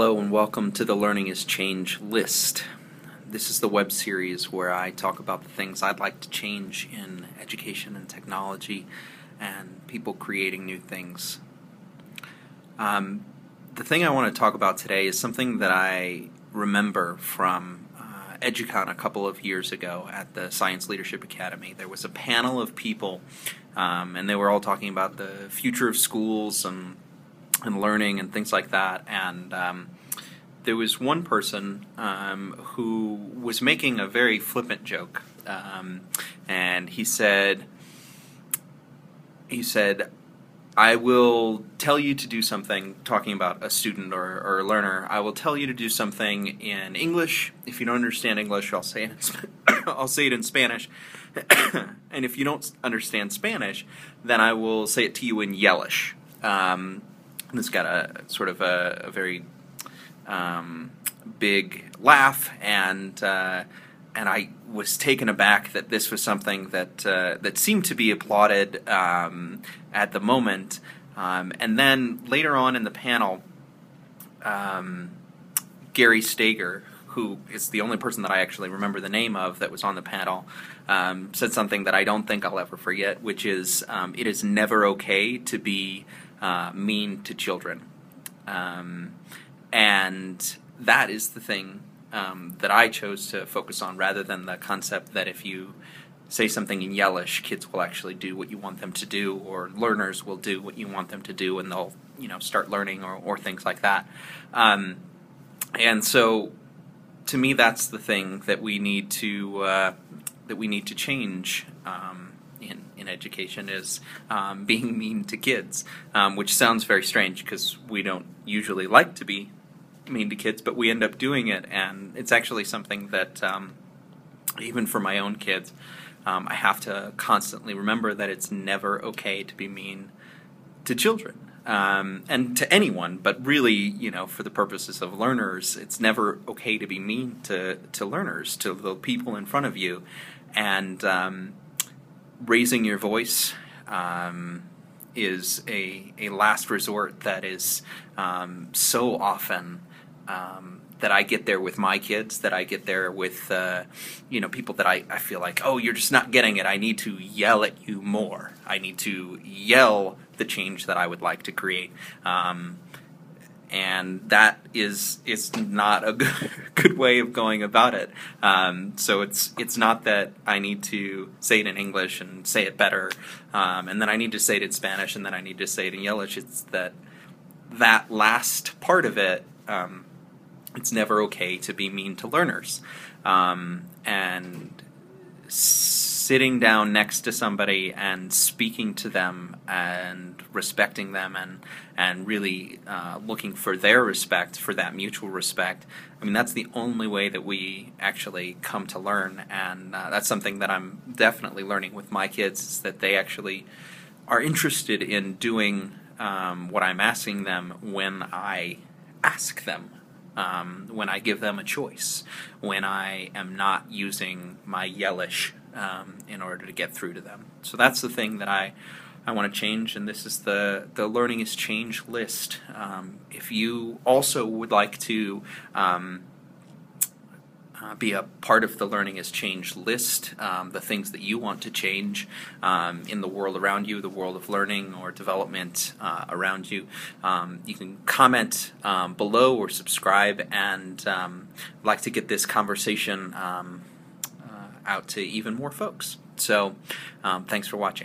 and welcome to the Learning is Change list. This is the web series where I talk about the things I'd like to change in education and technology and people creating new things. Um, the thing I want to talk about today is something that I remember from uh, EDUCON a couple of years ago at the Science Leadership Academy. There was a panel of people, um, and they were all talking about the future of schools and and learning and things like that. And um, there was one person um, who was making a very flippant joke, um, and he said, he said, I will tell you to do something, talking about a student or, or a learner. I will tell you to do something in English. If you don't understand English, I'll say it in, I'll say it in Spanish. and if you don't understand Spanish, then I will say it to you in Yellish. Um, and it's got a sort of a, a very um, big laugh, and uh, and I was taken aback that this was something that uh, that seemed to be applauded um, at the moment. Um, and then later on in the panel, um, Gary Stager, who is the only person that I actually remember the name of that was on the panel, um, said something that I don't think I'll ever forget, which is um, it is never okay to be uh, mean to children. Um, and that is the thing um, that I chose to focus on rather than the concept that if you say something in yellish, kids will actually do what you want them to do, or learners will do what you want them to do, and they'll you know start learning or, or things like that. Um, and so, to me, that's the thing that we need to uh, that we need to change. Um, in, in education is um, being mean to kids, um, which sounds very strange because we don't usually like to be mean to kids, but we end up doing it, and it's actually something that um, even for my own kids, um, I have to constantly remember that it's never okay to be mean to children. Um, and to anyone, but really, you know, for the purposes of learners, it's never okay to be mean to, to learners, to the people in front of you. And um, raising your voice um, is a, a last resort that is um, so often um, that I get there with my kids, that I get there with uh, you know people that I, I feel like, oh, you're just not getting it. I need to yell at you more. I need to yell the change that I would like to create. Um, and that is is not a good, way of going about it. Um, so it's it's not that I need to say it in English and say it better, um, and then I need to say it in Spanish, and then I need to say it in Yiddish. It's that that last part of it. Um, it's never okay to be mean to learners, um, and. Sitting down next to somebody and speaking to them and respecting them and and really uh, looking for their respect for that mutual respect. I mean, that's the only way that we actually come to learn, and uh, that's something that I'm definitely learning with my kids is that they actually are interested in doing um, what I'm asking them when I ask them um, when I give them a choice, when I am not using my yellish um, in order to get through to them. So that's the thing that I I want to change, and this is the the learning is change list. Um, if you also would like to um, uh, be a part of the Learning is Change list, um, the things that you want to change um, in the world around you, the world of learning or development uh, around you. Um, you can comment um, below or subscribe, and like to get this conversation out to even more folks. So, um, thanks for watching.